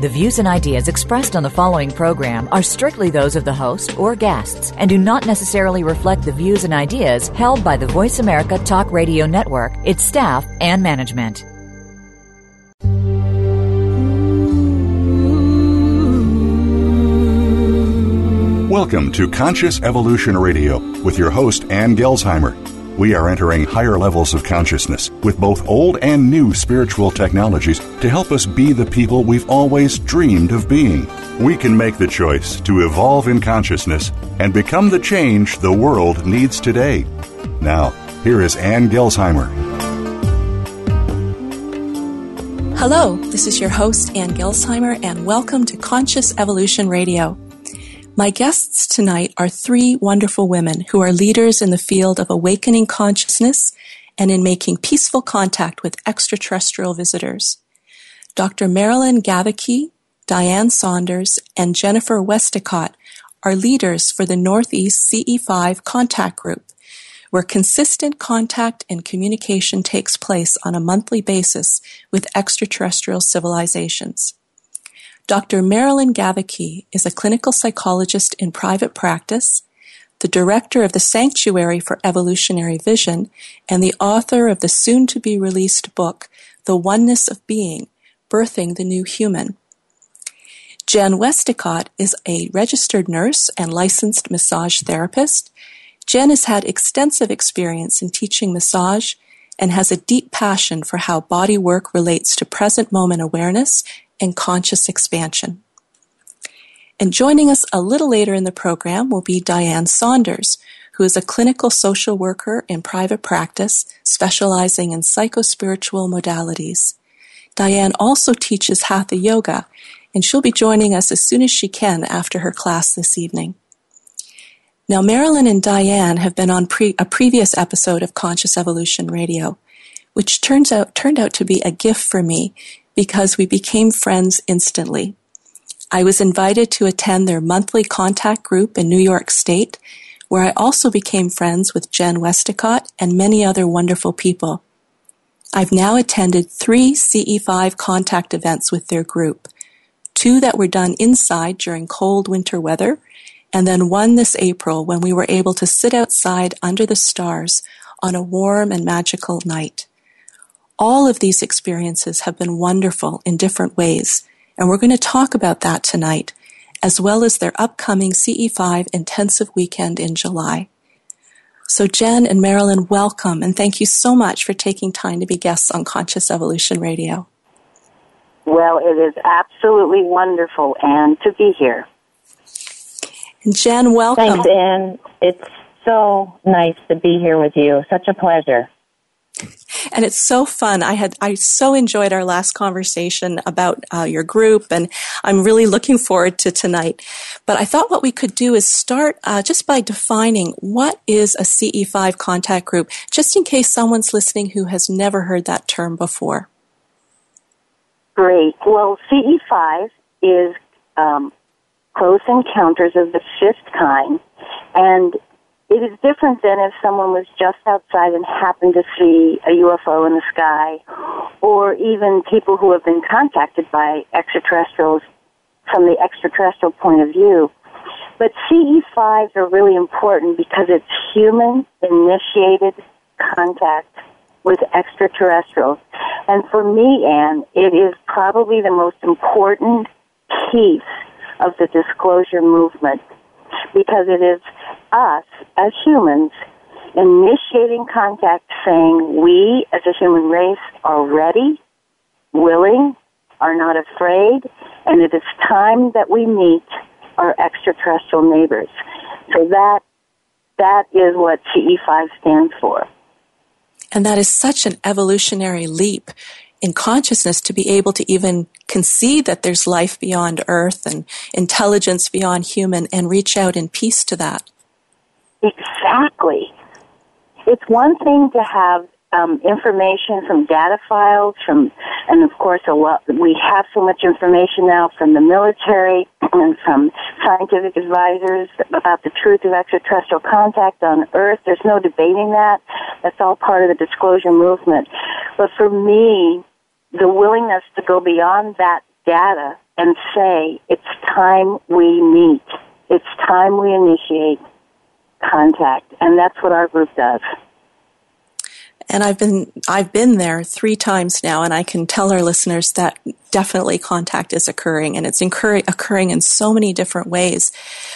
The views and ideas expressed on the following program are strictly those of the host or guests and do not necessarily reflect the views and ideas held by the Voice America Talk Radio Network, its staff, and management. Welcome to Conscious Evolution Radio with your host, Ann Gelsheimer. We are entering higher levels of consciousness with both old and new spiritual technologies to help us be the people we've always dreamed of being. We can make the choice to evolve in consciousness and become the change the world needs today. Now, here is Ann Gelsheimer. Hello, this is your host, Ann Gelsheimer, and welcome to Conscious Evolution Radio. My guests tonight are three wonderful women who are leaders in the field of awakening consciousness and in making peaceful contact with extraterrestrial visitors. Dr. Marilyn Gaveke, Diane Saunders, and Jennifer Westacott are leaders for the Northeast CE5 Contact Group, where consistent contact and communication takes place on a monthly basis with extraterrestrial civilizations. Dr. Marilyn Gaveke is a clinical psychologist in private practice, the director of the Sanctuary for Evolutionary Vision, and the author of the soon to be released book, The Oneness of Being Birthing the New Human. Jen Westacott is a registered nurse and licensed massage therapist. Jen has had extensive experience in teaching massage and has a deep passion for how body work relates to present moment awareness and conscious expansion. And joining us a little later in the program will be Diane Saunders, who is a clinical social worker in private practice specializing in psychospiritual modalities. Diane also teaches Hatha Yoga, and she'll be joining us as soon as she can after her class this evening. Now, Marilyn and Diane have been on pre- a previous episode of Conscious Evolution Radio, which turns out turned out to be a gift for me because we became friends instantly. I was invited to attend their monthly contact group in New York State, where I also became friends with Jen Westacott and many other wonderful people. I've now attended three CE5 contact events with their group, two that were done inside during cold winter weather, and then one this April when we were able to sit outside under the stars on a warm and magical night. All of these experiences have been wonderful in different ways, and we're going to talk about that tonight, as well as their upcoming CE5 intensive weekend in July. So, Jen and Marilyn, welcome, and thank you so much for taking time to be guests on Conscious Evolution Radio. Well, it is absolutely wonderful, Anne, to be here. And Jen, welcome. Thanks, Anne. It's so nice to be here with you. Such a pleasure and it's so fun. I had I so enjoyed our last conversation about uh, your group, and I'm really looking forward to tonight. But I thought what we could do is start uh, just by defining what is a CE5 contact group, just in case someone's listening who has never heard that term before. Great. Well, CE5 is um, close encounters of the fifth kind, and it is different than if someone was just outside and happened to see a UFO in the sky, or even people who have been contacted by extraterrestrials from the extraterrestrial point of view. But CE5s are really important because it's human initiated contact with extraterrestrials. And for me, Anne, it is probably the most important piece of the disclosure movement because it is us as humans initiating contact saying we as a human race are ready, willing, are not afraid, and it is time that we meet our extraterrestrial neighbors. So that that is what CE5 stands for. And that is such an evolutionary leap in consciousness to be able to even concede that there's life beyond earth and intelligence beyond human and reach out in peace to that. Exactly. It's one thing to have um, information from data files, from, and of course, a lot, we have so much information now from the military and from scientific advisors about the truth of extraterrestrial contact on Earth. There's no debating that. That's all part of the disclosure movement. But for me, the willingness to go beyond that data and say, it's time we meet. It's time we initiate contact. And that's what our group does. And I've been I've been there three times now, and I can tell our listeners that definitely contact is occurring, and it's occurring in so many different ways.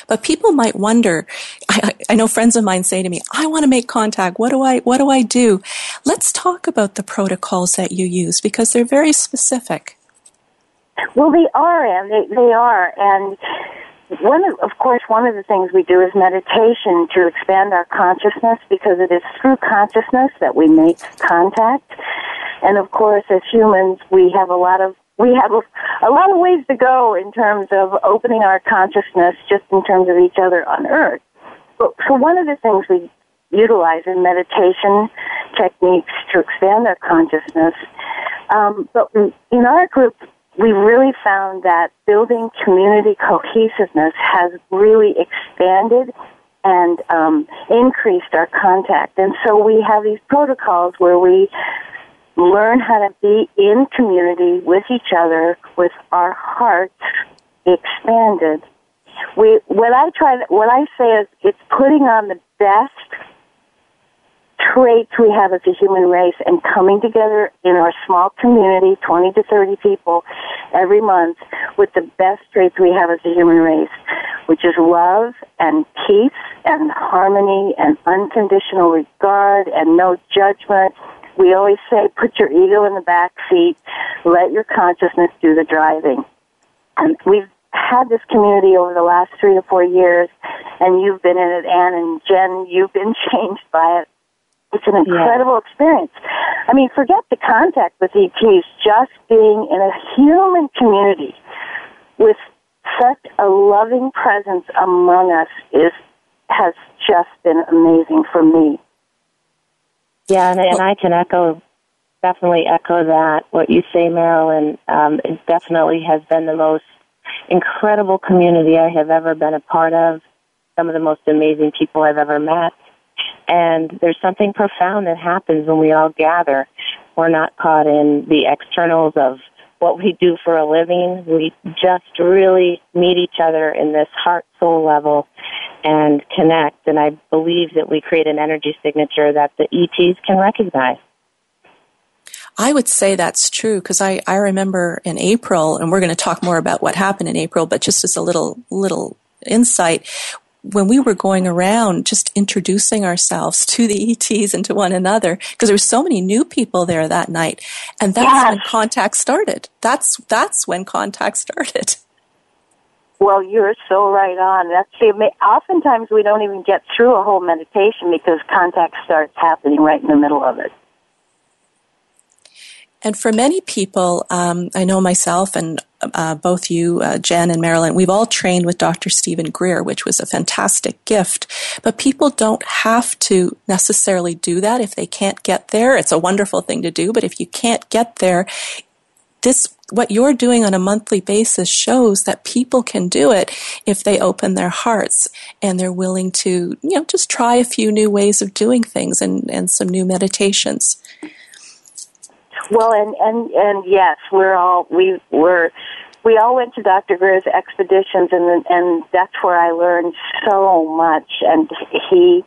But people might wonder. I, I know friends of mine say to me, "I want to make contact. What do I What do I do?" Let's talk about the protocols that you use because they're very specific. Well, they are, and they, they are, and one of, of course, one of the things we do is meditation to expand our consciousness because it is through consciousness that we make contact. And of course, as humans, we have a lot of we have a, lot of ways to go in terms of opening our consciousness, just in terms of each other on Earth. But so one of the things we utilize in meditation techniques to expand our consciousness. Um, but in our group, we really found that building community cohesiveness has really expanded and um, increased our contact. And so we have these protocols where we learn how to be in community with each other with our hearts expanded. We, what I try, what I say is, it's putting on the best traits we have as a human race and coming together in our small community, 20 to 30 people every month with the best traits we have as a human race, which is love and peace and harmony and unconditional regard and no judgment. We always say put your ego in the back seat, let your consciousness do the driving. And we've had this community over the last three or four years, and you've been in it, Anne and Jen, you've been changed by it it's an incredible yeah. experience. I mean, forget the contact with ETs, just being in a human community with such a loving presence among us is has just been amazing for me. Yeah, and, and I can echo, definitely echo that. What you say, Marilyn, um, it definitely has been the most incredible community I have ever been a part of. Some of the most amazing people I've ever met. And there's something profound that happens when we all gather. We're not caught in the externals of what we do for a living. We just really meet each other in this heart soul level and connect. And I believe that we create an energy signature that the ETs can recognize. I would say that's true because I, I remember in April, and we're going to talk more about what happened in April, but just as a little, little insight, when we were going around just introducing ourselves to the ETs and to one another, because there were so many new people there that night, and that's yes. when contact started. That's that's when contact started. Well, you're so right on. That's the, oftentimes we don't even get through a whole meditation because contact starts happening right in the middle of it. And for many people, um, I know myself and uh, both you, uh, Jen and Marilyn, we've all trained with Dr. Steven Greer, which was a fantastic gift. But people don't have to necessarily do that if they can't get there. It's a wonderful thing to do, but if you can't get there, this what you're doing on a monthly basis shows that people can do it if they open their hearts and they're willing to, you know, just try a few new ways of doing things and, and some new meditations. Well, and and and yes, we're all we were we all went to Dr. Greer's expeditions, and and that's where I learned so much. And he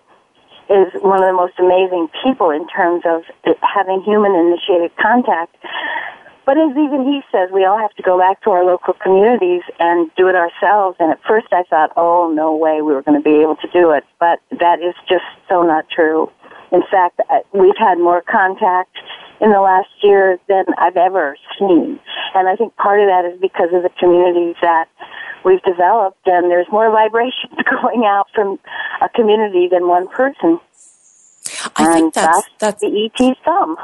is one of the most amazing people in terms of having human initiated contact. But as even he says, we all have to go back to our local communities and do it ourselves. And at first I thought, oh, no way we were going to be able to do it. But that is just so not true. In fact, uh, we've had more contact in the last year than I've ever seen. And I think part of that is because of the communities that we've developed and there's more vibrations going out from a community than one person. I and think that's, that's, that's the ET thumb.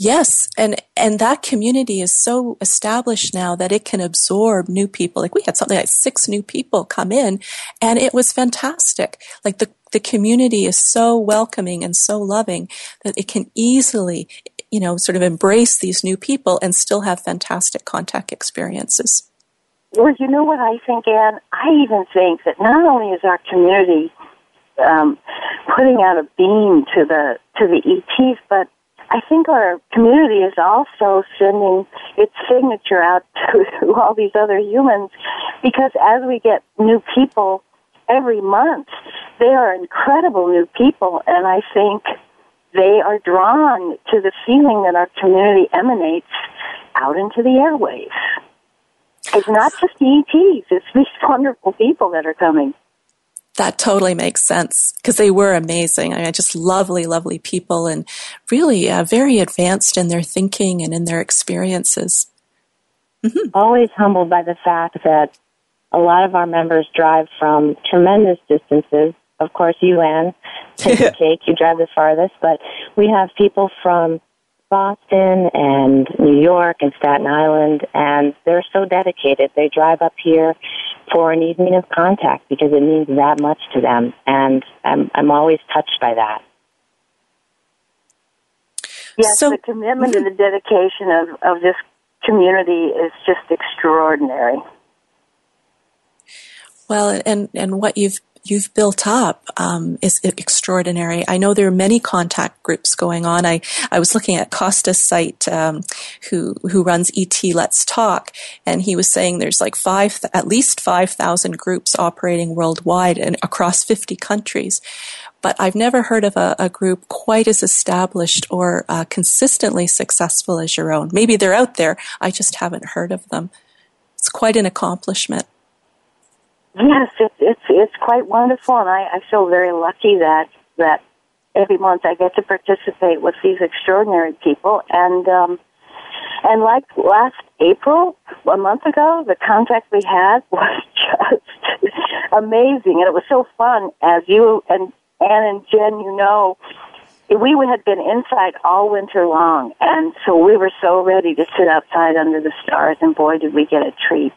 Yes, and and that community is so established now that it can absorb new people. Like we had something like six new people come in, and it was fantastic. Like the the community is so welcoming and so loving that it can easily, you know, sort of embrace these new people and still have fantastic contact experiences. Well, you know what I think, Anne? I even think that not only is our community um, putting out a beam to the to the ETs, but I think our community is also sending its signature out to, to all these other humans because as we get new people every month, they are incredible new people, and I think they are drawn to the feeling that our community emanates out into the airwaves. It's not just the ETs, it's these wonderful people that are coming. That totally makes sense because they were amazing. I mean, just lovely, lovely people and really uh, very advanced in their thinking and in their experiences. Mm-hmm. Always humbled by the fact that a lot of our members drive from tremendous distances. Of course, you, Anne, take the cake. You drive the farthest, but we have people from Boston and New York and Staten Island, and they're so dedicated. They drive up here for an evening of contact because it means that much to them, and I'm I'm always touched by that. Yes, so, the commitment and the dedication of, of this community is just extraordinary. Well, and and what you've you've built up um, is extraordinary. I know there are many contact groups going on. I, I was looking at Kosta's site, um, who who runs ET Let's Talk, and he was saying there's like five, at least five thousand groups operating worldwide and across fifty countries. But I've never heard of a, a group quite as established or uh, consistently successful as your own. Maybe they're out there. I just haven't heard of them. It's quite an accomplishment. Yes, it, it's it's quite wonderful, and I, I feel very lucky that that every month I get to participate with these extraordinary people. And um, and like last April, a month ago, the contact we had was just amazing, and it was so fun. As you and Anne and Jen, you know, we had been inside all winter long, and so we were so ready to sit outside under the stars. And boy, did we get a treat!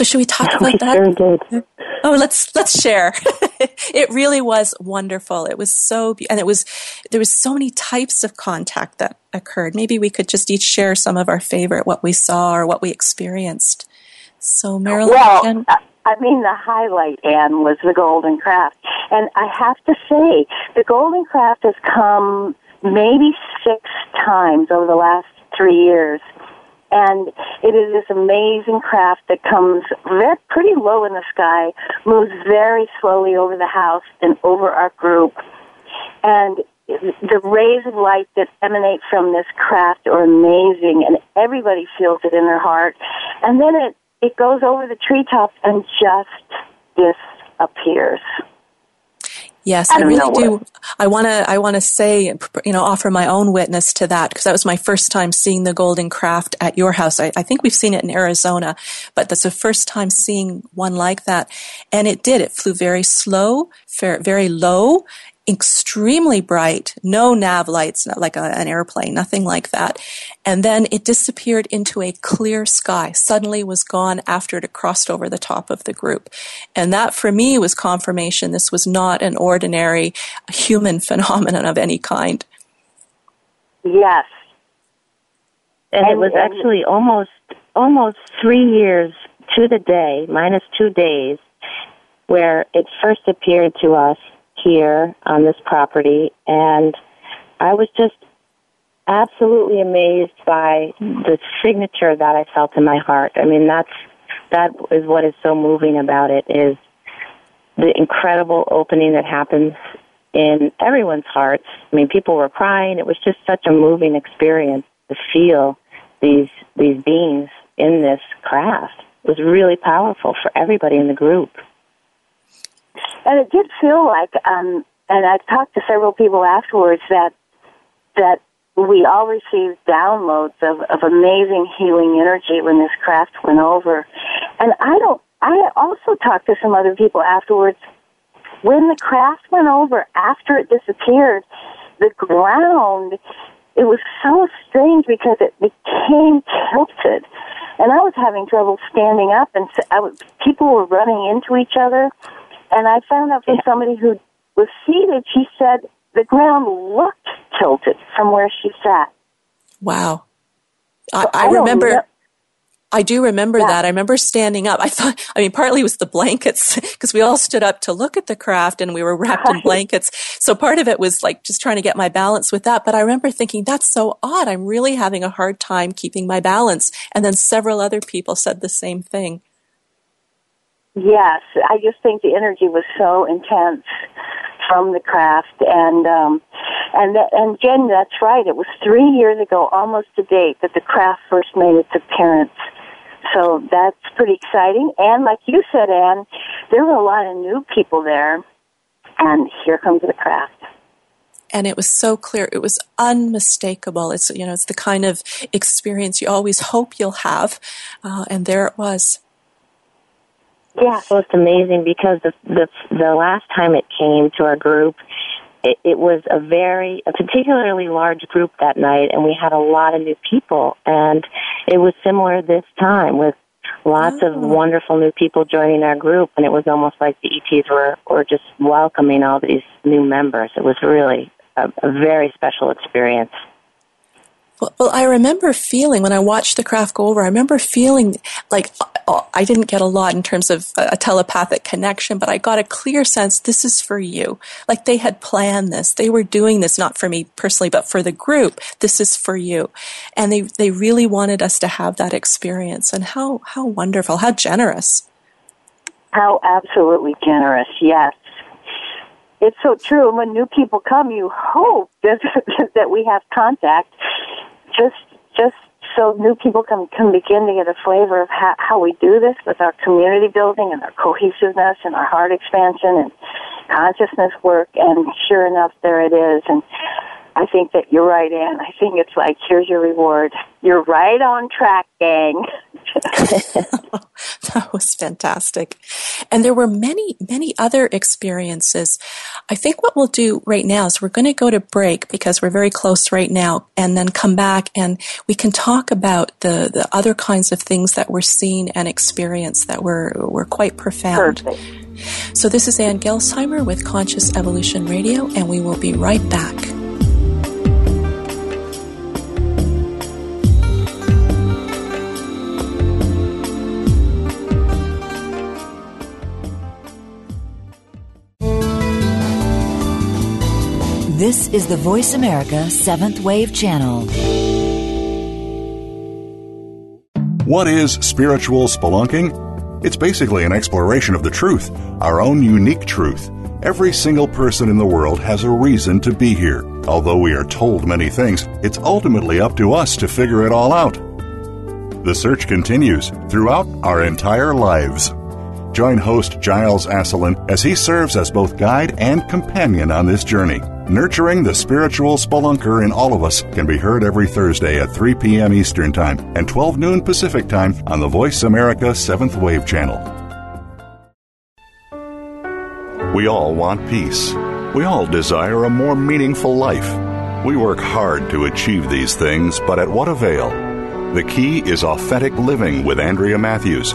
So should we talk about that? Sure did. Oh, let's let's share. it really was wonderful. It was so and it was there was so many types of contact that occurred. Maybe we could just each share some of our favorite what we saw or what we experienced. So Marilyn, well. I mean the highlight, Anne, was the Golden Craft, and I have to say the Golden Craft has come maybe six times over the last three years and it is this amazing craft that comes very, pretty low in the sky, moves very slowly over the house and over our group. And the rays of light that emanate from this craft are amazing, and everybody feels it in their heart. And then it, it goes over the treetops and just disappears. Yes, I really do. I want to. I want to say, you know, offer my own witness to that because that was my first time seeing the golden craft at your house. I, I, think we've seen it in Arizona, but that's the first time seeing one like that, and it did. It flew very slow, very low, extremely bright, no nav lights, not like a, an airplane, nothing like that. And then it disappeared into a clear sky, suddenly was gone after it had crossed over the top of the group. And that for me was confirmation this was not an ordinary human phenomenon of any kind. Yes. And, and it was and, actually almost almost three years to the day, minus two days, where it first appeared to us here on this property, and I was just absolutely amazed by the signature that I felt in my heart. I mean, that's that is what is so moving about it is the incredible opening that happens in everyone's hearts. I mean, people were crying. It was just such a moving experience to feel these these beings in this craft. It was really powerful for everybody in the group. And it did feel like, um, and I talked to several people afterwards that that we all received downloads of, of amazing healing energy when this craft went over. And I don't. I also talked to some other people afterwards. When the craft went over, after it disappeared, the ground it was so strange because it became tilted, and I was having trouble standing up, and I was, people were running into each other And I found out from somebody who was seated, she said the ground looked tilted from where she sat. Wow. I, So I remember. know- I do remember Yeah. that. I remember standing up. I thought, I mean, partly it was the blankets because we all stood up to look at the craft and we were wrapped in blankets. So part of it was like just trying to get my balance with that. But I remember thinking, that's so odd. I'm really having a hard time keeping my balance. And then several other people said the same thing. Yes, I just think the energy was so intense from the craft, and um, and th- and Jen, that's right. It was three years ago, almost to date, that the craft first made its appearance. So that's pretty exciting. And like you said, Anne, there were a lot of new people there, and here comes the craft. and it was so clear it was unmistakable it's you know it's the kind of experience you always hope you'll have uh, and there it was Yes. Well, it's amazing because the the the last time it came to our group, it, it was a very a particularly large group that night, and we had a lot of new people, and it was similar this time with lots of Oh. wonderful new people joining our group, and it was almost like the ETs were were just welcoming all these new members. It was really a, a very special experience. Well, well, I remember feeling when I watched the craft go over, I remember feeling like uh, I didn't get a lot in terms of a telepathic connection, but I got a clear sense this is for you. Like they had planned this. They were doing this not for me personally, but for the group. This is for you. And they, they really wanted us to have that experience. And how, how wonderful, how generous. How absolutely generous, yes. It's so true. When new people come, you hope that, that we have contact, just just so new people can can begin to get a flavor of how, how we do this with our community building and our cohesiveness and our heart expansion and consciousness work. And sure enough, there it is. And I think that you're right, Anne. I think it's like, here's your reward. You're right on track, gang. That was fantastic. And there were many, many other experiences. I think what we'll do right now is we're going to go to break because we're very close right now and then come back and we can talk about the, the other kinds of things that we're seeing and experienced that were, were quite profound. Perfect. So this is Ann Gelsheimer with Conscious Evolution Radio and we will be right back. This is the Voice America Seventh Wave Channel. What is spiritual spelunking? It's basically an exploration of the truth, our own unique truth. Every single person in the world has a reason to be here. Although we are told many things, it's ultimately up to us to figure it all out. The search continues throughout our entire lives. Join host Giles Asselin as he serves as both guide and companion on this journey. Nurturing the spiritual spelunker in all of us can be heard every Thursday at 3 p.m. Eastern Time and 12 noon Pacific Time on the Voice America 7th Wave channel. We all want peace. We all desire a more meaningful life. We work hard to achieve these things, but at what avail? The key is authentic living with Andrea Matthews.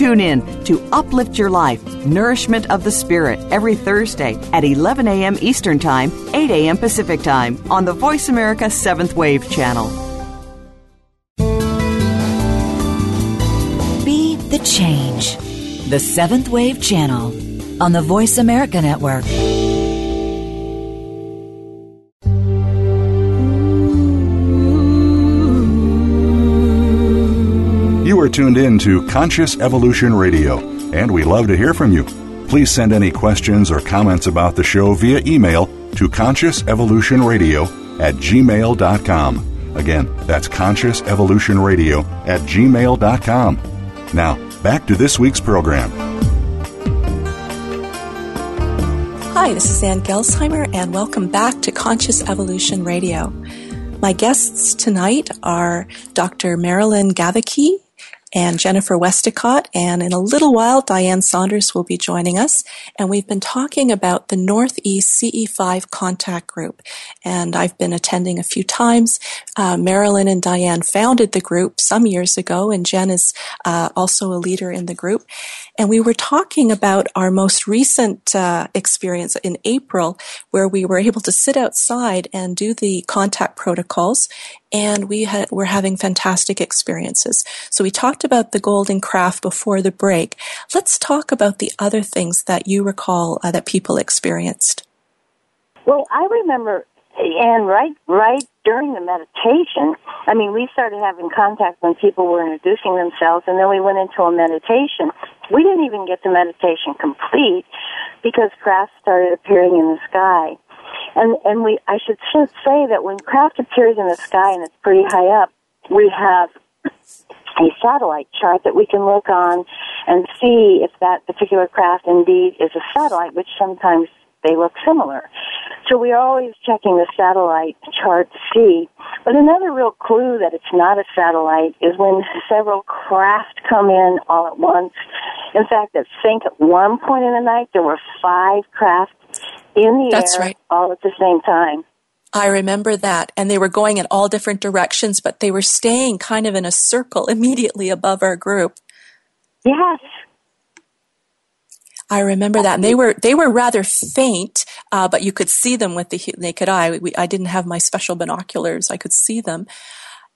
Tune in to Uplift Your Life Nourishment of the Spirit every Thursday at 11 a.m. Eastern Time, 8 a.m. Pacific Time on the Voice America 7th Wave channel. Be the change. The Seventh Wave Channel on the Voice America Network. Tuned in to Conscious Evolution Radio, and we love to hear from you. Please send any questions or comments about the show via email to consciousevolutionradio at gmail.com. Again, that's consciousevolutionradio at gmail.com. Now, back to this week's program. Hi, this is Ann Gelsheimer, and welcome back to Conscious Evolution Radio. My guests tonight are Dr. Marilyn Gavicki and Jennifer Westacott. And in a little while, Diane Saunders will be joining us. And we've been talking about the Northeast CE5 contact group. And I've been attending a few times. Uh, Marilyn and Diane founded the group some years ago, and Jen is uh, also a leader in the group. And we were talking about our most recent uh, experience in April, where we were able to sit outside and do the contact protocols and we had, were having fantastic experiences. So we talked about the golden craft before the break. Let's talk about the other things that you recall uh, that people experienced. Well, I remember, and right, right during the meditation, I mean, we started having contact when people were introducing themselves, and then we went into a meditation. We didn't even get the meditation complete because crafts started appearing in the sky. And and we I should say that when craft appears in the sky and it's pretty high up, we have a satellite chart that we can look on and see if that particular craft indeed is a satellite, which sometimes they look similar. So we are always checking the satellite chart to see. But another real clue that it's not a satellite is when several craft come in all at once. In fact, I think at one point in the night there were five craft in the That's air right. all at the same time. I remember that. And they were going in all different directions, but they were staying kind of in a circle immediately above our group. Yes. I remember that, and they were they were rather faint, uh, but you could see them with the naked eye. We, I didn't have my special binoculars; I could see them.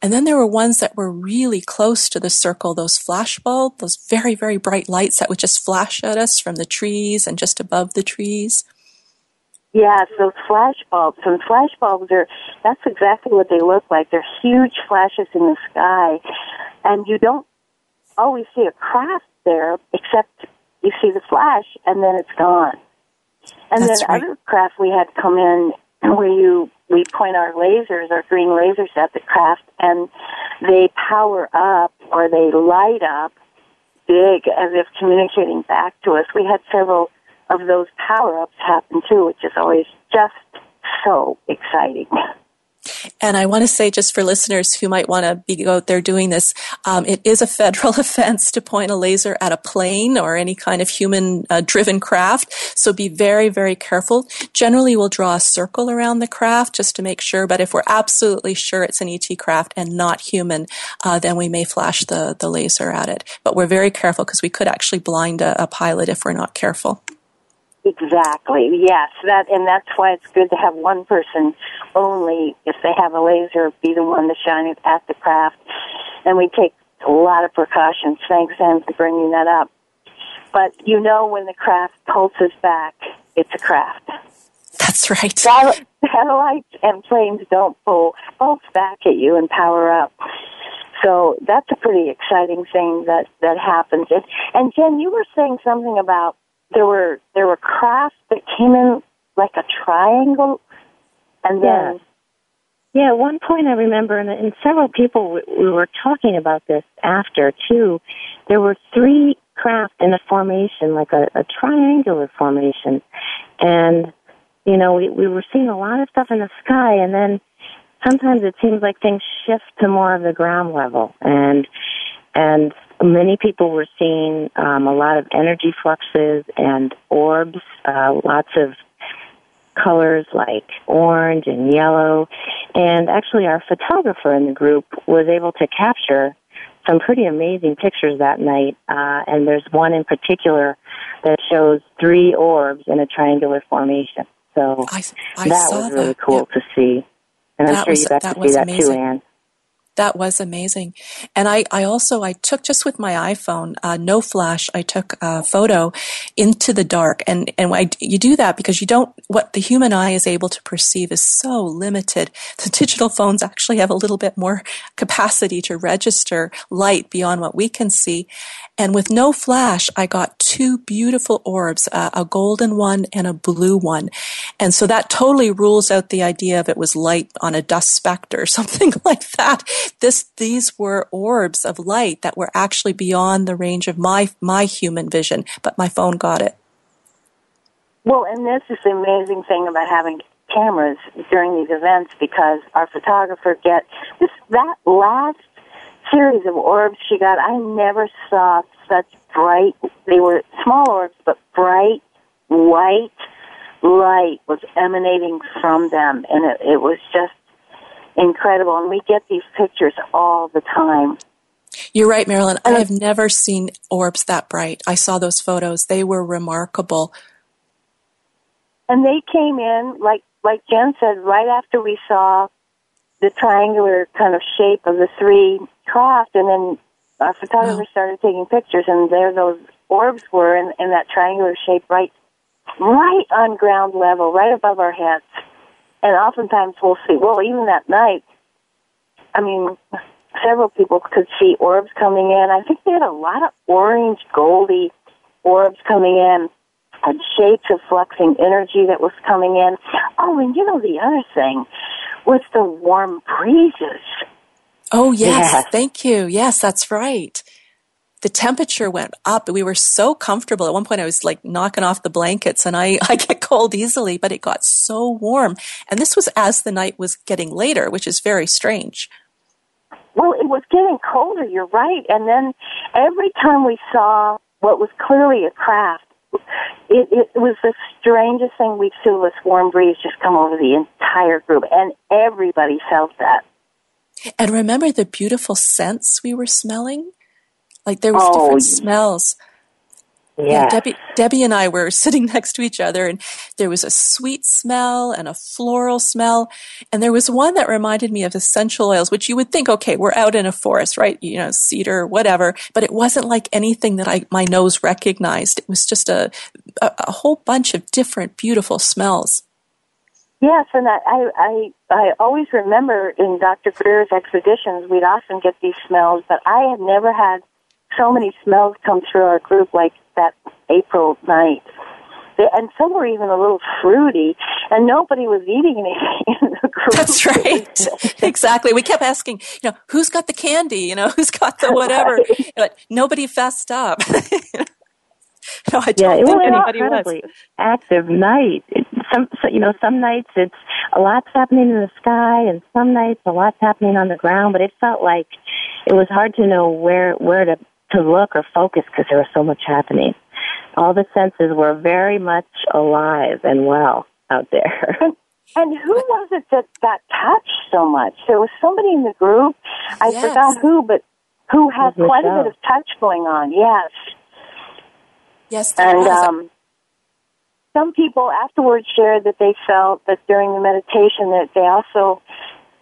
And then there were ones that were really close to the circle, those flash bulbs, those very very bright lights that would just flash at us from the trees and just above the trees. Yes, those flash bulbs. And flash bulbs are, that's exactly what they look like. They're huge flashes in the sky. And you don't always see a craft there, except you see the flash and then it's gone. And That's then right. other craft we had come in where you, we point our lasers, our green lasers at the craft and they power up or they light up big as if communicating back to us. We had several of those power ups happen too, which is always just so exciting. And I want to say, just for listeners who might want to be out there doing this, um, it is a federal offense to point a laser at a plane or any kind of human uh, driven craft. So be very, very careful. Generally, we'll draw a circle around the craft just to make sure. But if we're absolutely sure it's an ET craft and not human, uh, then we may flash the, the laser at it. But we're very careful because we could actually blind a, a pilot if we're not careful. Exactly. Yes, that and that's why it's good to have one person only, if they have a laser, be the one to shine it at the craft. And we take a lot of precautions. Thanks, Anne, for bringing that up. But you know when the craft pulses back, it's a craft. That's right. Satellites and planes don't pull pulse back at you and power up. So that's a pretty exciting thing that that happens. And, and Jen, you were saying something about there were there were crafts that came in like a triangle, and then Yeah, at one point I remember, and, and several people we, we were talking about this after too. There were three craft in a formation, like a, a triangular formation, and you know we, we were seeing a lot of stuff in the sky, and then sometimes it seems like things shift to more of the ground level, and and many people were seeing um, a lot of energy fluxes and orbs, uh, lots of colors like orange and yellow. And actually, our photographer in the group was able to capture some pretty amazing pictures that night. Uh, and there's one in particular that shows three orbs in a triangular formation. So I, I that was really that. cool Yep. to see. And I'm That sure was- you got that to see that too, amazing. Anne. That was amazing. And I, I also, I took just with my iPhone, uh, no flash, I took a photo into the dark. And, and I, you do that because you don't, what the human eye is able to perceive is so limited. The digital phones actually have a little bit more capacity to register light beyond what we can see. And with no flash, I got two beautiful orbs, uh, a golden one and a blue one. And so that totally rules out the idea of it was light on a dust specter or something like that. This, these were orbs of light that were actually beyond the range of my, my human vision, but my phone got it. Well, and this is the amazing thing about having cameras during these events because our photographer gets this that last series of orbs she got. I never saw such bright. They were small orbs, but bright white light was emanating from them, and it, it was just incredible. And we get these pictures all the time. You're right, Marilyn. I have never seen orbs that bright. I saw those photos. They were remarkable. And they came in, like like Jen said, right after we saw the triangular kind of shape of the three craft, and then our photographer wow. started taking pictures, and there those orbs were in, in that triangular shape, right, right on ground level, right above our heads. And oftentimes we'll see. Well, even that night, I mean, several people could see orbs coming in. I think they had a lot of orange, goldy orbs coming in and shapes of fluxing energy that was coming in. Oh, and you know the other thing was the warm breezes. Oh yes, yes. thank you. Yes, that's right. The temperature went up. We were so comfortable. At one point I was like knocking off the blankets and I, I get cold easily, but it got so warm. And this was as the night was getting later, which is very strange. Well, it was getting colder, you're right. And then every time we saw what was clearly a craft, it, it was the strangest thing. we've seen this warm breeze just come over the entire group, and everybody felt that. And remember the beautiful scents we were smelling? Like there was oh, different smells. Yeah. yeah. Debbie, Debbie and I were sitting next to each other and there was a sweet smell and a floral smell. And there was one that reminded me of essential oils, which you would think, okay, we're out in a forest, right? You know, cedar, whatever. But it wasn't like anything that I, my nose recognized. It was just a, a, a whole bunch of different beautiful smells. Yes, and I, I I always remember in Dr. Greer's expeditions, we'd often get these smells, but I had never had so many smells come through our group like that April night. And some were even a little fruity, and nobody was eating anything in the group. That's right. exactly. We kept asking, you know, who's got the candy? You know, who's got the whatever? Right. But nobody fessed up. no, I don't yeah, it was an incredibly was. active night. It, some, so, you know, some nights it's a lot's happening in the sky, and some nights a lot's happening on the ground. But it felt like it was hard to know where where to to look or focus because there was so much happening. All the senses were very much alive and well out there. And who was it that got touched so much? There was somebody in the group. I yes. forgot who, but who had quite a bit of touch going on. Yes. Yes, and um, some people afterwards shared that they felt that during the meditation that they also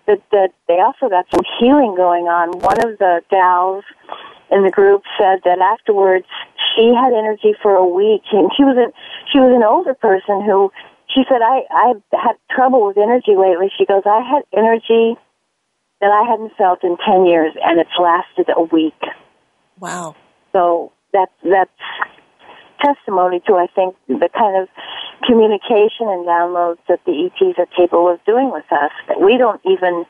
that that they also got some healing going on. One of the gals in the group said that afterwards she had energy for a week and she was a she was an older person who she said I I've had trouble with energy lately. She goes, I had energy that I hadn't felt in ten years and it's lasted a week. Wow. So that's that's testimony to I think the kind of communication and downloads that the ETs are capable of doing with us that we don't even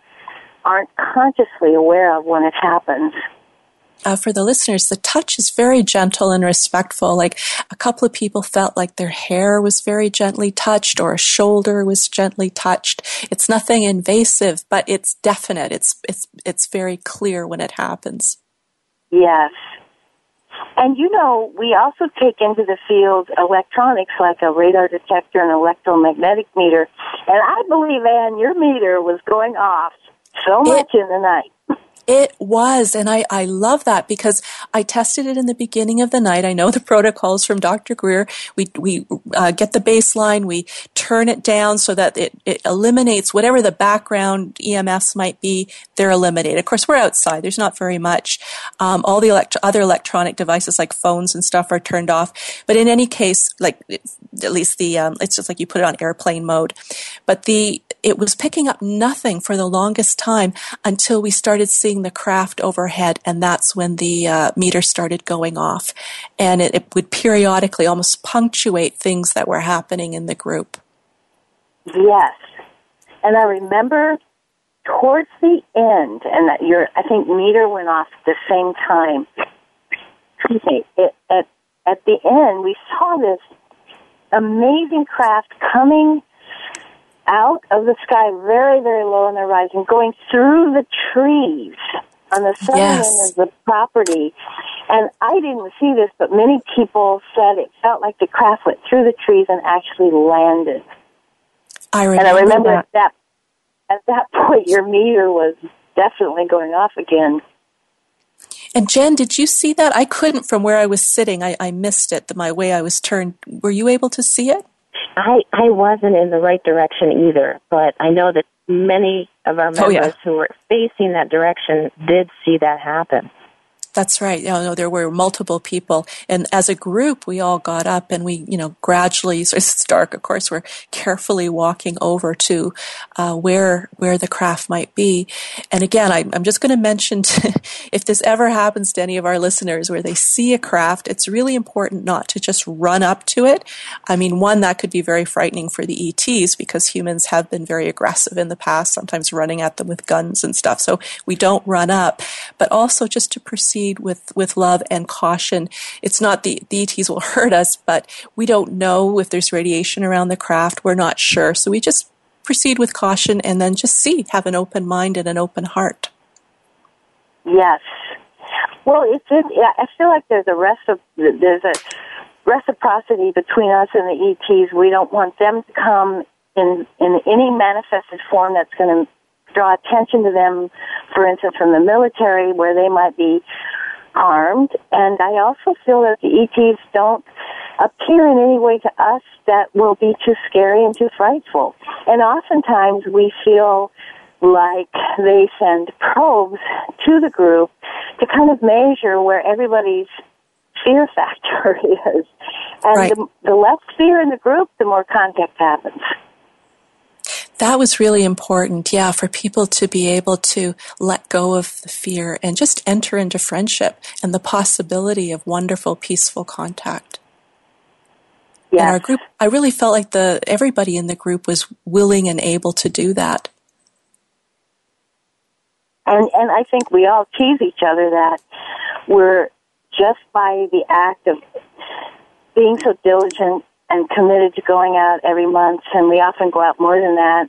aren't consciously aware of when it happens uh, for the listeners, the touch is very gentle and respectful. Like a couple of people felt like their hair was very gently touched or a shoulder was gently touched. It's nothing invasive, but it's definite. It's, it's, it's very clear when it happens. Yes. And you know, we also take into the field electronics like a radar detector and electromagnetic meter. And I believe, Anne, your meter was going off so much it, in the night. It was, and I, I love that because I tested it in the beginning of the night. I know the protocols from Dr. Greer. We, we uh, get the baseline, we turn it down so that it, it eliminates whatever the background EMFs might be, they're eliminated. Of course, we're outside, there's not very much. Um, all the elect- other electronic devices like phones and stuff are turned off. But in any case, like at least the, um, it's just like you put it on airplane mode. But the, it was picking up nothing for the longest time until we started seeing the craft overhead, and that's when the uh, meter started going off. And it, it would periodically almost punctuate things that were happening in the group. Yes. And I remember towards the end, and your I think meter went off at the same time. Excuse me. It, at at the end, we saw this amazing craft coming out of the sky very, very low on the horizon, going through the trees on the southern yes. end of the property. And I didn't see this, but many people said it felt like the craft went through the trees and actually landed. I remember and I remember that. that at that point your meter was definitely going off again. And Jen, did you see that? I couldn't from where I was sitting. I, I missed it, the, my way I was turned. Were you able to see it? I I wasn't in the right direction either, but I know that many of our members oh, yeah. who were facing that direction did see that happen. That's right. You know, there were multiple people, and as a group, we all got up and we, you know, gradually. So it's dark, of course. We're carefully walking over to uh, where where the craft might be. And again, I, am just going to mention if this ever happens to any of our listeners where they see a craft, it's really important not to just run up to it. I mean, one that could be very frightening for the ETs because humans have been very aggressive in the past, sometimes running at them with guns and stuff. So we don't run up, but also just to proceed proceed with, with love and caution. It's not the, the ETs will hurt us, but we don't know if there's radiation around the craft. We're not sure. So we just proceed with caution and then just see, have an open mind and an open heart. Yes. Well, it's, it, I feel like there's a reci- there's a reciprocity between us and the ETs. We don't want them to come in in any manifested form that's going to draw attention to them, for instance, from the military where they might be harmed. And I also feel that the ETs don't appear in any way to us that will be too scary and too frightful. And oftentimes we feel like they send probes to the group to kind of measure where everybody's fear factor is. And right. the, the less fear in the group, the more contact happens that was really important, yeah, for people to be able to let go of the fear and just enter into friendship and the possibility of wonderful, peaceful contact. Yes. And our group, I really felt like the everybody in the group was willing and able to do that. And and I think we all tease each other that we're just by the act of being so diligent and committed to going out every month, and we often go out more than that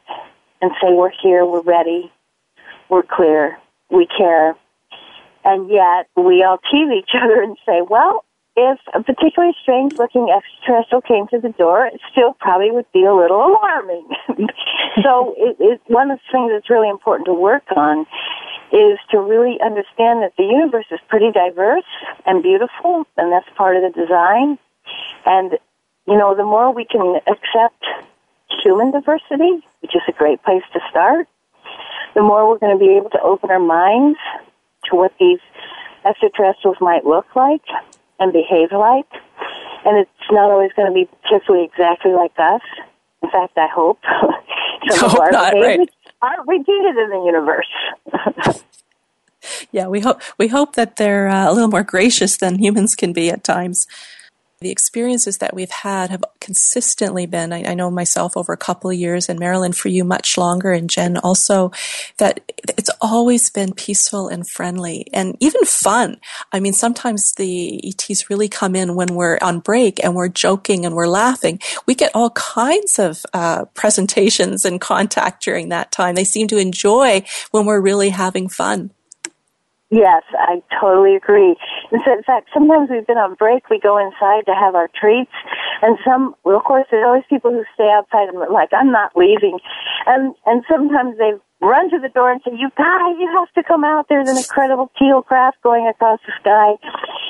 and say, We're here, we're ready, we're clear, we care. And yet, we all tease each other and say, Well, if a particularly strange looking extraterrestrial came to the door, it still probably would be a little alarming. so, it, it, one of the things that's really important to work on is to really understand that the universe is pretty diverse and beautiful, and that's part of the design. And you know, the more we can accept human diversity, which is a great place to start, the more we're going to be able to open our minds to what these extraterrestrials might look like and behave like. And it's not always going to be particularly exactly like us. In fact, I hope some of our behaviors right. are repeated in the universe. yeah, we hope we hope that they're uh, a little more gracious than humans can be at times the experiences that we've had have consistently been, I, I, know myself over a couple of years, and Marilyn for you much longer, and Jen also, that it's always been peaceful and friendly and even fun. I mean, sometimes the ETs really come in when we're on break and we're joking and we're laughing. We get all kinds of uh, presentations and contact during that time. They seem to enjoy when we're really having fun. Yes, I totally agree. And so, in fact, sometimes we've been on break, we go inside to have our treats, and some, well, of course, there's always people who stay outside and like, I'm not leaving. And, and sometimes they've run to the door and say, "You guys, you have to come out! There's an incredible teal craft going across the sky."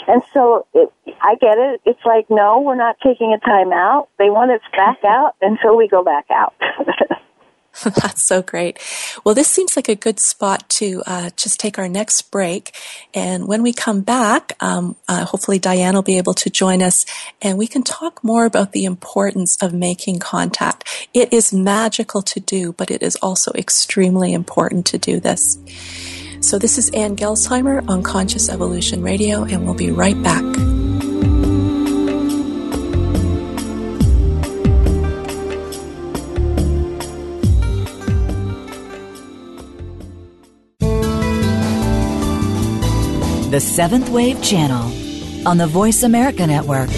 And so it, I get it. It's like, no, we're not taking a time out. They want us back out, and so we go back out. That's so great. Well, this seems like a good spot to uh, just take our next break. And when we come back, um, uh, hopefully Diane will be able to join us and we can talk more about the importance of making contact. It is magical to do, but it is also extremely important to do this. So this is Ann Gelsheimer on Conscious Evolution Radio, and we'll be right back. The Seventh Wave Channel on the Voice America Network.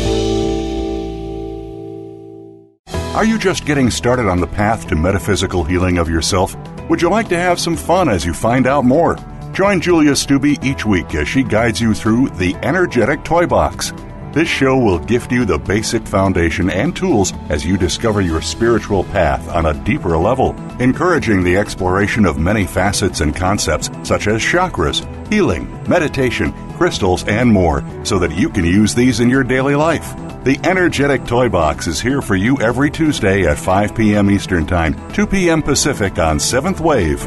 Are you just getting started on the path to metaphysical healing of yourself? Would you like to have some fun as you find out more? Join Julia Stubbe each week as she guides you through the Energetic Toy Box this show will gift you the basic foundation and tools as you discover your spiritual path on a deeper level, encouraging the exploration of many facets and concepts such as chakras, healing, meditation, crystals, and more, so that you can use these in your daily life. The Energetic Toy Box is here for you every Tuesday at 5 p.m. Eastern Time, 2 p.m. Pacific on 7th Wave.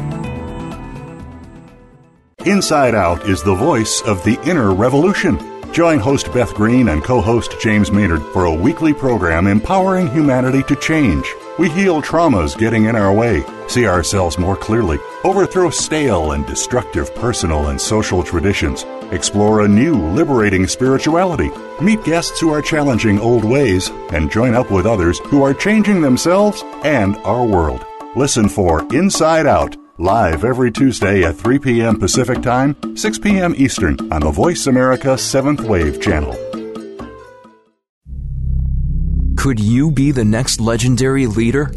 Inside Out is the voice of the inner revolution. Join host Beth Green and co host James Maynard for a weekly program empowering humanity to change. We heal traumas getting in our way, see ourselves more clearly, overthrow stale and destructive personal and social traditions, explore a new, liberating spirituality, meet guests who are challenging old ways, and join up with others who are changing themselves and our world. Listen for Inside Out Live every Tuesday at 3 p.m. Pacific Time, 6 p.m. Eastern on the Voice America 7th Wave channel. Could you be the next legendary leader?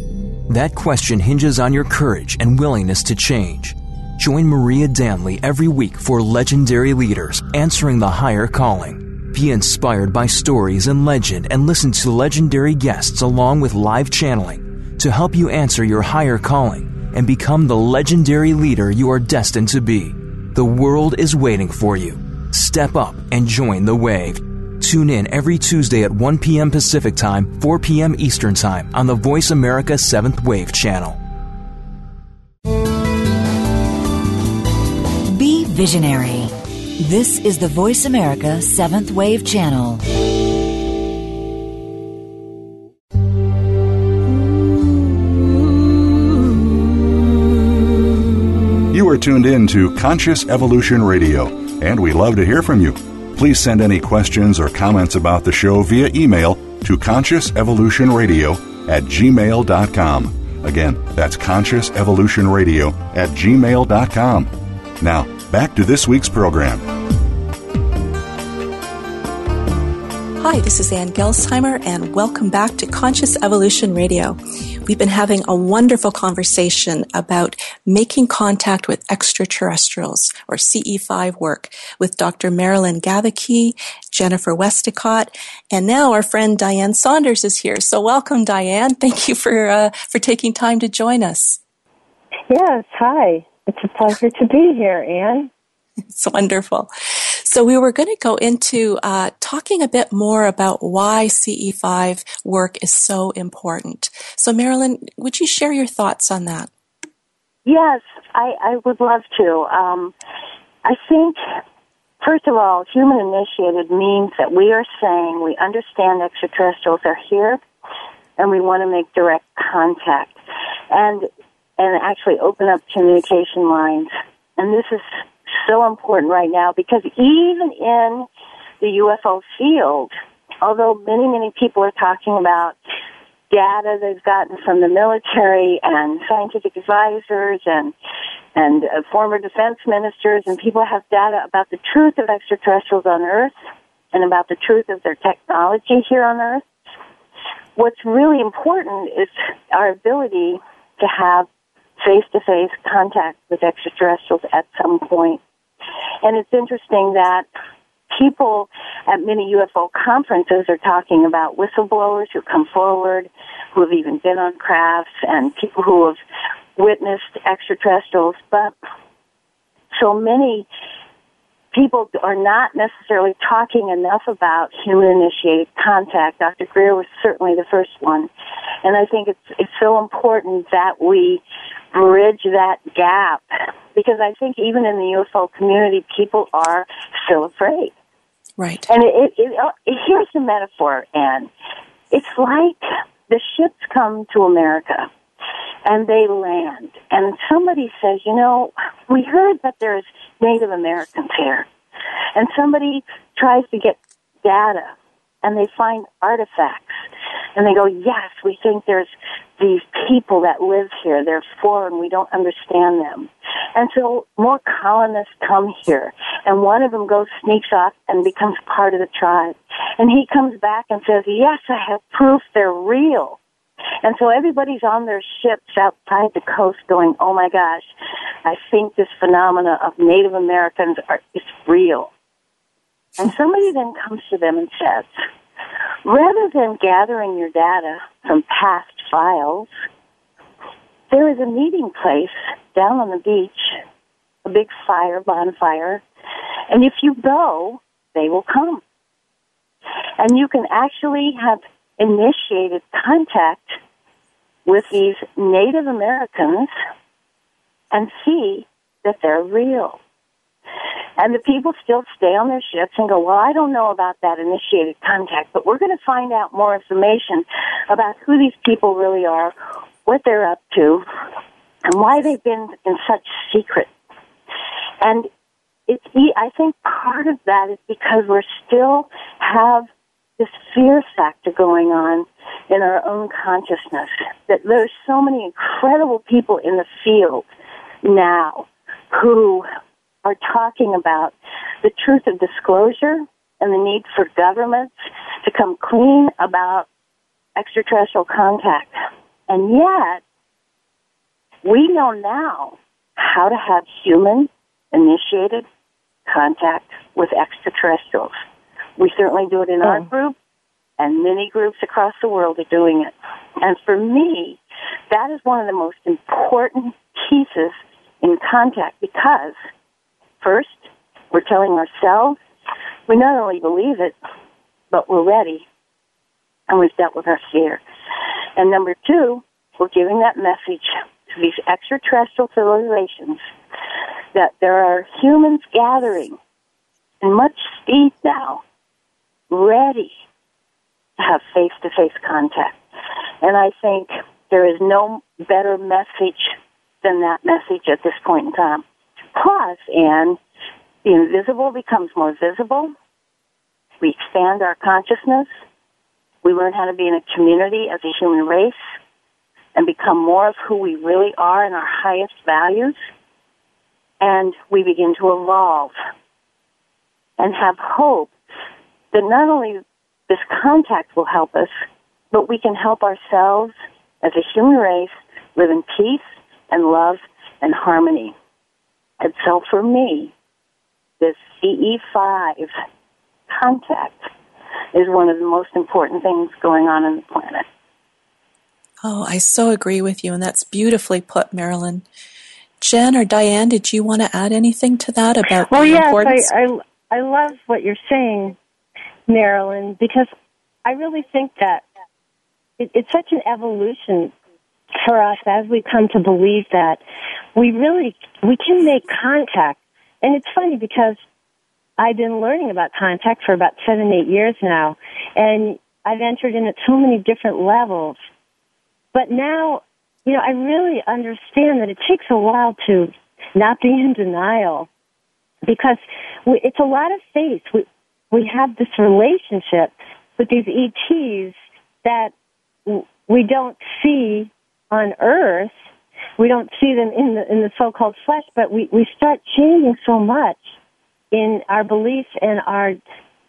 That question hinges on your courage and willingness to change. Join Maria Danley every week for Legendary Leaders Answering the Higher Calling. Be inspired by stories and legend and listen to legendary guests along with live channeling to help you answer your higher calling and become the legendary leader you are destined to be. The world is waiting for you. Step up and join the wave. Tune in every Tuesday at 1 p.m. Pacific Time, 4 p.m. Eastern Time on the Voice America 7th Wave channel. Be visionary. This is the Voice America 7th Wave channel. Tuned in to Conscious Evolution Radio, and we love to hear from you. Please send any questions or comments about the show via email to consciousevolutionradio at gmail.com. Again, that's consciousevolutionradio at gmail.com. Now, back to this week's program. Hi, this is Ann Gelsheimer, and welcome back to Conscious Evolution Radio. We've been having a wonderful conversation about making contact with extraterrestrials or CE5 work with Dr. Marilyn Gewacke, Jennifer Westacott, and now our friend Diane Saunders is here. So welcome, Diane. Thank you for uh, for taking time to join us. Yes, hi. It's a pleasure to be here, Ann. It's wonderful. So we were going to go into uh, talking a bit more about why CE5 work is so important. So Marilyn, would you share your thoughts on that? Yes, I, I would love to. Um, I think, first of all, human initiated means that we are saying we understand extraterrestrials are here and we want to make direct contact and and actually open up communication lines. And this is so important right now because even in the UFO field, although many, many people are talking about data they've gotten from the military and scientific advisors and and uh, former defense ministers and people have data about the truth of extraterrestrials on Earth and about the truth of their technology here on Earth. What's really important is our ability to have face to face contact with extraterrestrials at some point. And it's interesting that people at many UFO conferences are talking about whistleblowers who come forward, who have even been on crafts, and people who have witnessed extraterrestrials, but so many people are not necessarily talking enough about human initiated contact. Dr. Greer was certainly the first one. And I think it's, it's so important that we bridge that gap because I think even in the UFO community, people are still afraid. Right. And it, it, it, here's the metaphor, Anne. It's like the ships come to America and they land and somebody says, you know, we heard that there's Native Americans here. And somebody tries to get data and they find artifacts and they go, yes, we think there's these people that live here. They're foreign. We don't understand them. And so more colonists come here and one of them goes, sneaks off and becomes part of the tribe. And he comes back and says, yes, I have proof they're real. And so everybody's on their ships outside the coast going, oh my gosh, I think this phenomena of Native Americans are, is real. And somebody then comes to them and says, rather than gathering your data from past files, there is a meeting place down on the beach, a big fire, bonfire, and if you go, they will come. And you can actually have initiated contact with these Native Americans and see that they're real. And the people still stay on their ships and go, well, I don't know about that initiated contact, but we're going to find out more information about who these people really are, what they're up to, and why they've been in such secret. And it's, I think part of that is because we're still have this fear factor going on in our own consciousness. That there's so many incredible people in the field now who are talking about the truth of disclosure and the need for governments to come clean about extraterrestrial contact. And yet, we know now how to have human initiated contact with extraterrestrials. We certainly do it in oh. our group, and many groups across the world are doing it. And for me, that is one of the most important pieces in contact because, first, we're telling ourselves we not only believe it, but we're ready and we've dealt with our fear. And number two, we're giving that message to these extraterrestrial civilizations that there are humans gathering in much speed now ready to have face to face contact. And I think there is no better message than that message at this point in time. Plus, and the invisible becomes more visible. We expand our consciousness. We learn how to be in a community as a human race and become more of who we really are in our highest values. And we begin to evolve and have hope that not only this contact will help us, but we can help ourselves as a human race live in peace and love and harmony. And so for me, this CE5 contact is one of the most important things going on in the planet. Oh, I so agree with you, and that's beautifully put, Marilyn. Jen or Diane, did you want to add anything to that about well, the yes, importance? I, I, I love what you're saying Marilyn, because I really think that it, it's such an evolution for us as we come to believe that we really we can make contact. And it's funny because I've been learning about contact for about seven, eight years now, and I've entered in at so many different levels. But now, you know, I really understand that it takes a while to not be in denial because we, it's a lot of faith. We, we have this relationship with these ETs that we don't see on Earth. We don't see them in the in the so-called flesh, but we we start changing so much in our beliefs and our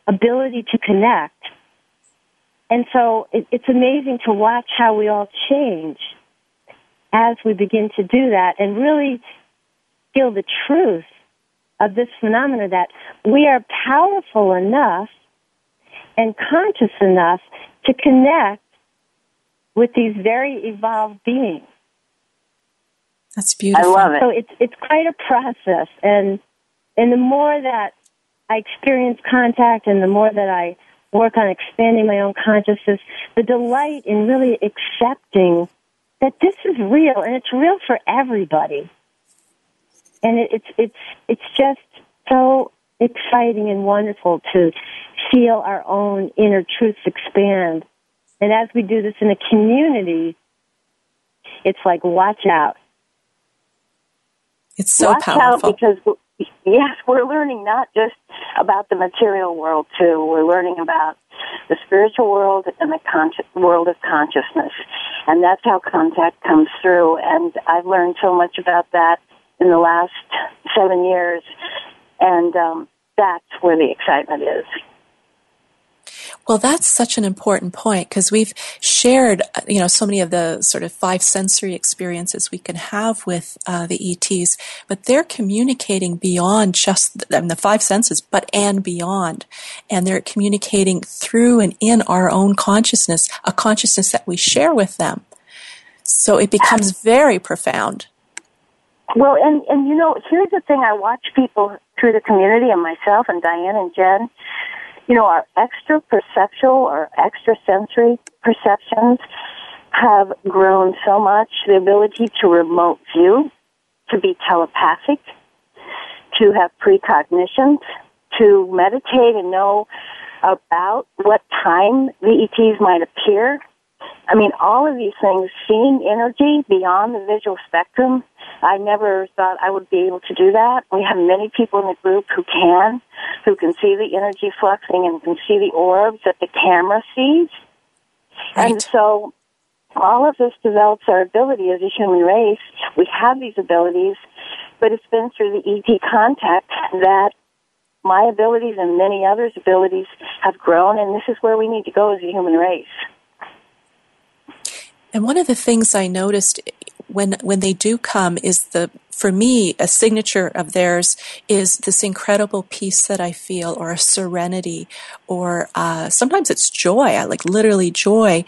ability to connect. And so it, it's amazing to watch how we all change as we begin to do that and really feel the truth of this phenomena that we are powerful enough and conscious enough to connect with these very evolved beings. That's beautiful. I love it. So it's it's quite a process, and and the more that I experience contact, and the more that I work on expanding my own consciousness, the delight in really accepting that this is real, and it's real for everybody. And it, it's it's it's just so exciting and wonderful to feel our own inner truths expand. And as we do this in a community, it's like watch out. It's so watch powerful. out because yes, we're learning not just about the material world too. We're learning about the spiritual world and the conscious world of consciousness, and that's how contact comes through. And I've learned so much about that in the last seven years, and um, that's where the excitement is. Well, that's such an important point because we've shared, you know, so many of the sort of five sensory experiences we can have with uh, the ETs, but they're communicating beyond just the, the five senses, but and beyond. And they're communicating through and in our own consciousness, a consciousness that we share with them. So it becomes very profound. Well, and and you know, here's the thing: I watch people through the community, and myself, and Diane and Jen you know, our extra perceptual or extra sensory perceptions have grown so much. The ability to remote view, to be telepathic, to have precognitions, to meditate and know about what time the ETs might appear. I mean, all of these things, seeing energy beyond the visual spectrum, I never thought I would be able to do that. We have many people in the group who can, who can see the energy fluxing and can see the orbs that the camera sees. Right. And so all of this develops our ability as a human race. We have these abilities, but it's been through the ET contact that my abilities and many others' abilities have grown, and this is where we need to go as a human race. And one of the things I noticed when when they do come is the for me a signature of theirs is this incredible peace that I feel or a serenity or uh, sometimes it's joy. I like literally joy.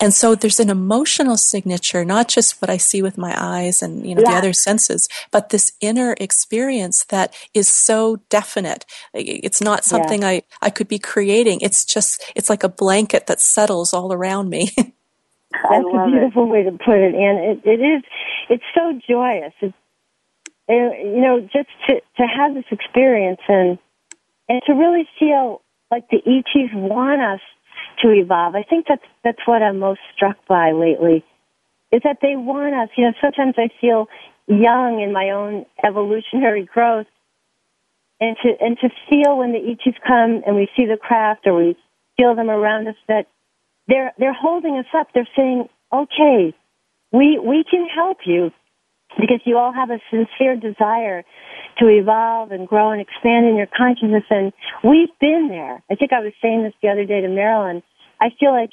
And so there's an emotional signature not just what I see with my eyes and you know Yeah. the other senses but this inner experience that is so definite. It's not something I I could be creating. It's just it's like a blanket that settles all around me That's a love it. beautiful way to put it. And it, it is, it's so joyous. It's, and, you know, just to, to have this experience and, and to really feel like the ETs want us to evolve. I think that's, that's what I'm most struck by lately is that they want us. You know, sometimes I feel young in my own evolutionary growth and to, and to feel when the ETs come and we see the craft or we feel them around us that they're they're holding us up. They're saying, "Okay, we we can help you because you all have a sincere desire to evolve and grow and expand in your consciousness." And we've been there. I think I was saying this the other day to Marilyn. I feel like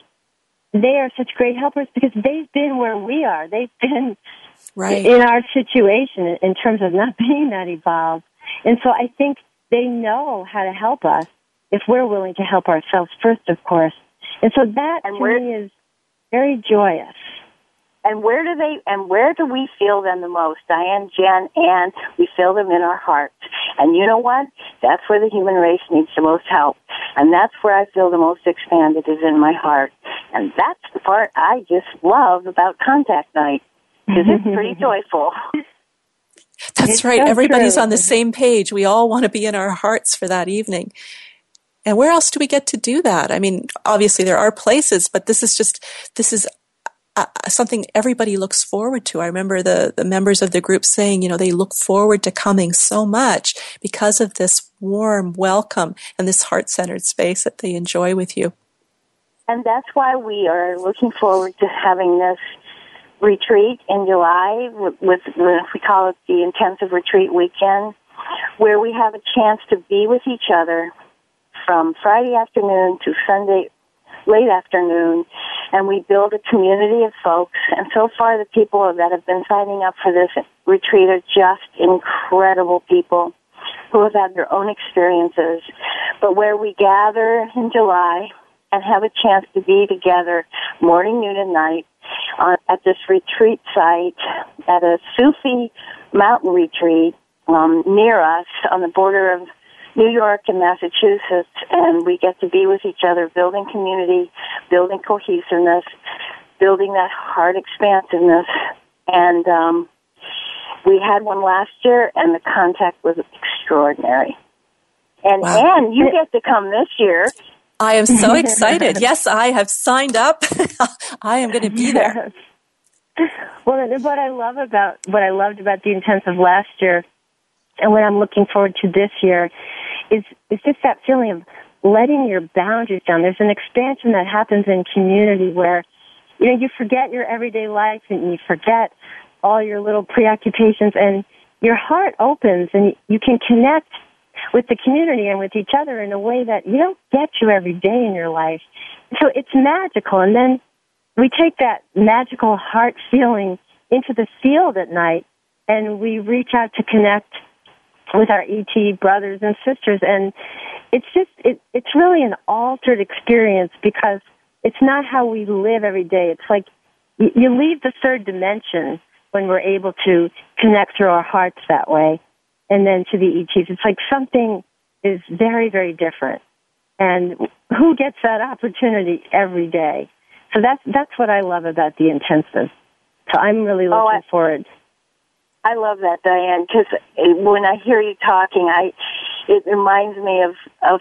they are such great helpers because they've been where we are. They've been right in our situation in terms of not being that evolved. And so I think they know how to help us if we're willing to help ourselves first, of course. And so that And to where- me is very joyous. And where do they and where do we feel them the most? Diane, Jen, and we feel them in our hearts. And you know what? That's where the human race needs the most help. And that's where I feel the most expanded is in my heart. And that's the part I just love about contact night. Because it's pretty joyful. That's It's right. so Everybody's true. on the same page. We all want to be in our hearts for that evening. And where else do we get to do that? I mean, obviously there are places, but this is just, this is uh, something everybody looks forward to. I remember the, the members of the group saying, you know, they look forward to coming so much because of this warm welcome and this heart centered space that they enjoy with you. And that's why we are looking forward to having this retreat in July with, with we call it the intensive retreat weekend, where we have a chance to be with each other from Friday afternoon to Sunday late afternoon, and we build a community of folks. And so far, the people that have been signing up for this retreat are just incredible people who have had their own experiences. But where we gather in July and have a chance to be together morning, noon, and night uh, at this retreat site at a Sufi mountain retreat um, near us on the border of New York and Massachusetts, and we get to be with each other, building community, building cohesiveness, building that heart expansiveness, and um, we had one last year, and the contact was extraordinary. And wow. and you get to come this year. I am so excited. yes, I have signed up. I am going to be there. Well, and what I love about what I loved about the intensive last year, and what I'm looking forward to this year, is is just that feeling of letting your boundaries down. There's an expansion that happens in community where you know you forget your everyday life and you forget all your little preoccupations and your heart opens and you can connect with the community and with each other in a way that you don't get to every day in your life. So it's magical. And then we take that magical heart feeling into the field at night and we reach out to connect with our ET brothers and sisters. And it's just, it, it's really an altered experience because it's not how we live every day. It's like you leave the third dimension when we're able to connect through our hearts that way and then to the ETs. It's like something is very, very different. And who gets that opportunity every day? So that's that's what I love about the intensive. So I'm really looking oh, I, forward. I love that, Diane, because when I hear you talking, I it reminds me of of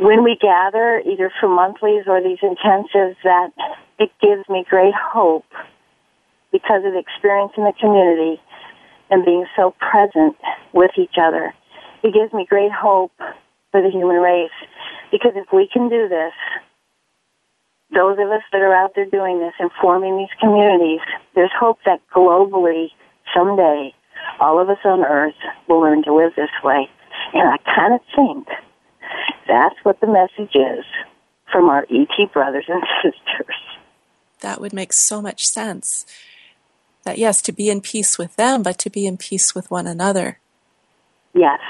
when we gather, either for monthlies or these intensives, that it gives me great hope because of the experience in the community and being so present with each other. It gives me great hope for the human race because if we can do this, those of us that are out there doing this and forming these communities, there's hope that globally someday all of us on earth will learn to live this way. And I kind of think that's what the message is from our ET brothers and sisters. That would make so much sense that yes, to be in peace with them, but to be in peace with one another. Yes.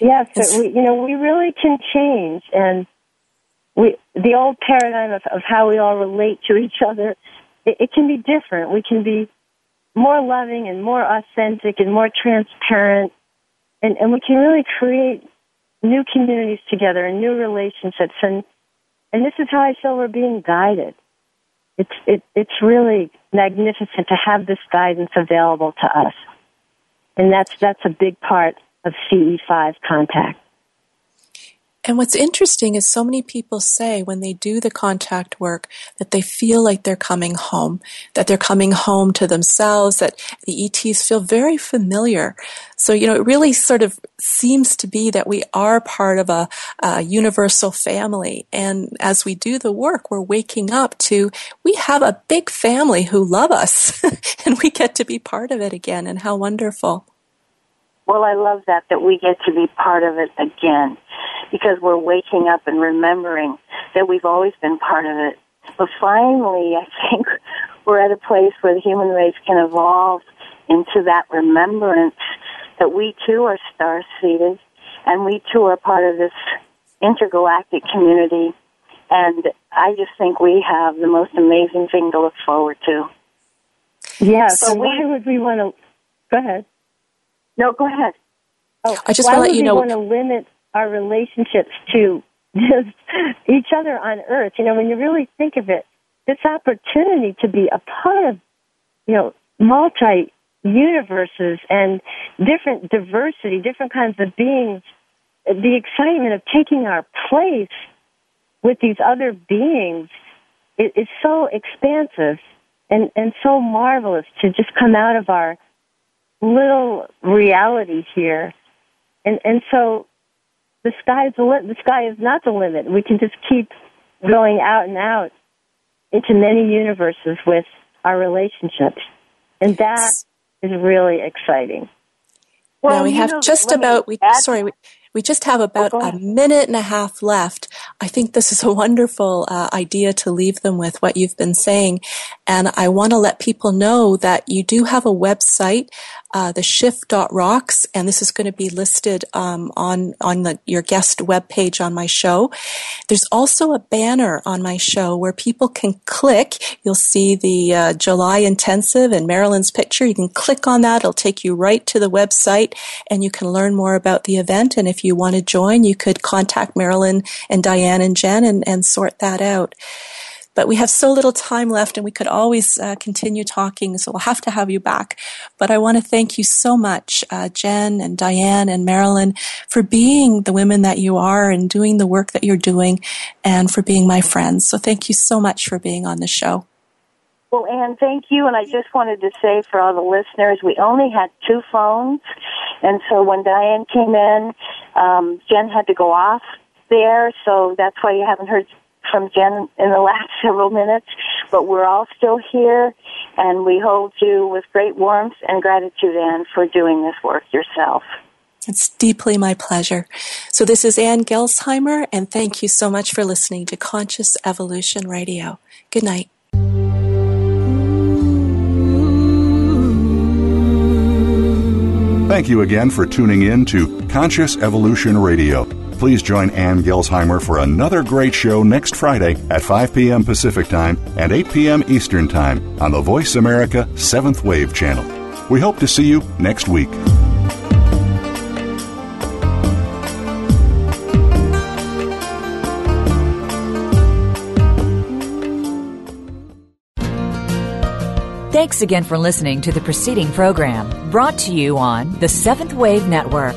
Yes, we, you know, we really can change, and we the old paradigm of, of how we all relate to each other, it, it can be different. We can be more loving and more authentic and more transparent, and, and we can really create new communities together and new relationships, and and this is how I feel we're being guided. It's it, it's really magnificent to have this guidance available to us, and that's that's a big part of CE5 contact. And what's interesting is so many people say when they do the contact work that they feel like they're coming home, that they're coming home to themselves, that the ETs feel very familiar. So, you know, it really sort of seems to be that we are part of a, a universal family. And as we do the work, we're waking up to we have a big family who love us and we get to be part of it again. And how wonderful. Well, I love that, that we get to be part of it again because we're waking up and remembering that we've always been part of it. But finally, I think we're at a place where the human race can evolve into that remembrance that we too are star seeded and we too are part of this intergalactic community. And I just think we have the most amazing thing to look forward to. Yes. So, so why we, would we want to? Go ahead. No, go ahead. Oh, I just want to let you know. want to limit our relationships to just each other on Earth? You know, when you really think of it, this opportunity to be a part of, you know, multi universes and different diversity, different kinds of beings, the excitement of taking our place with these other beings is so expansive and, and so marvelous to just come out of our little reality here. And, and so the sky is the, li- the sky is not the limit. We can just keep going out and out into many universes with our relationships. And that is really exciting. Well, now we have know, just about, we, sorry, we, we just have about oh, a minute and a half left. I think this is a wonderful uh, idea to leave them with what you've been saying. And I want to let people know that you do have a website uh, the shift.rocks, and this is going to be listed um, on on the, your guest webpage on my show. There's also a banner on my show where people can click. You'll see the uh, July intensive and Marilyn's picture. You can click on that. It'll take you right to the website, and you can learn more about the event. And if you want to join, you could contact Marilyn and Diane and Jen and, and sort that out. But we have so little time left and we could always uh, continue talking, so we'll have to have you back. But I want to thank you so much, uh, Jen and Diane and Marilyn, for being the women that you are and doing the work that you're doing and for being my friends. So thank you so much for being on the show. Well, Anne, thank you. And I just wanted to say for all the listeners, we only had two phones. And so when Diane came in, um, Jen had to go off there. So that's why you haven't heard from Jen in the last several minutes, but we're all still here and we hold you with great warmth and gratitude, Anne, for doing this work yourself. It's deeply my pleasure. So this is Anne Gelsheimer and thank you so much for listening to Conscious Evolution Radio. Good night. Thank you again for tuning in to Conscious Evolution Radio. Please join Ann Gelsheimer for another great show next Friday at 5 p.m. Pacific Time and 8 p.m. Eastern Time on the Voice America 7th Wave channel. We hope to see you next week. Thanks again for listening to the preceding program brought to you on the Seventh Wave Network.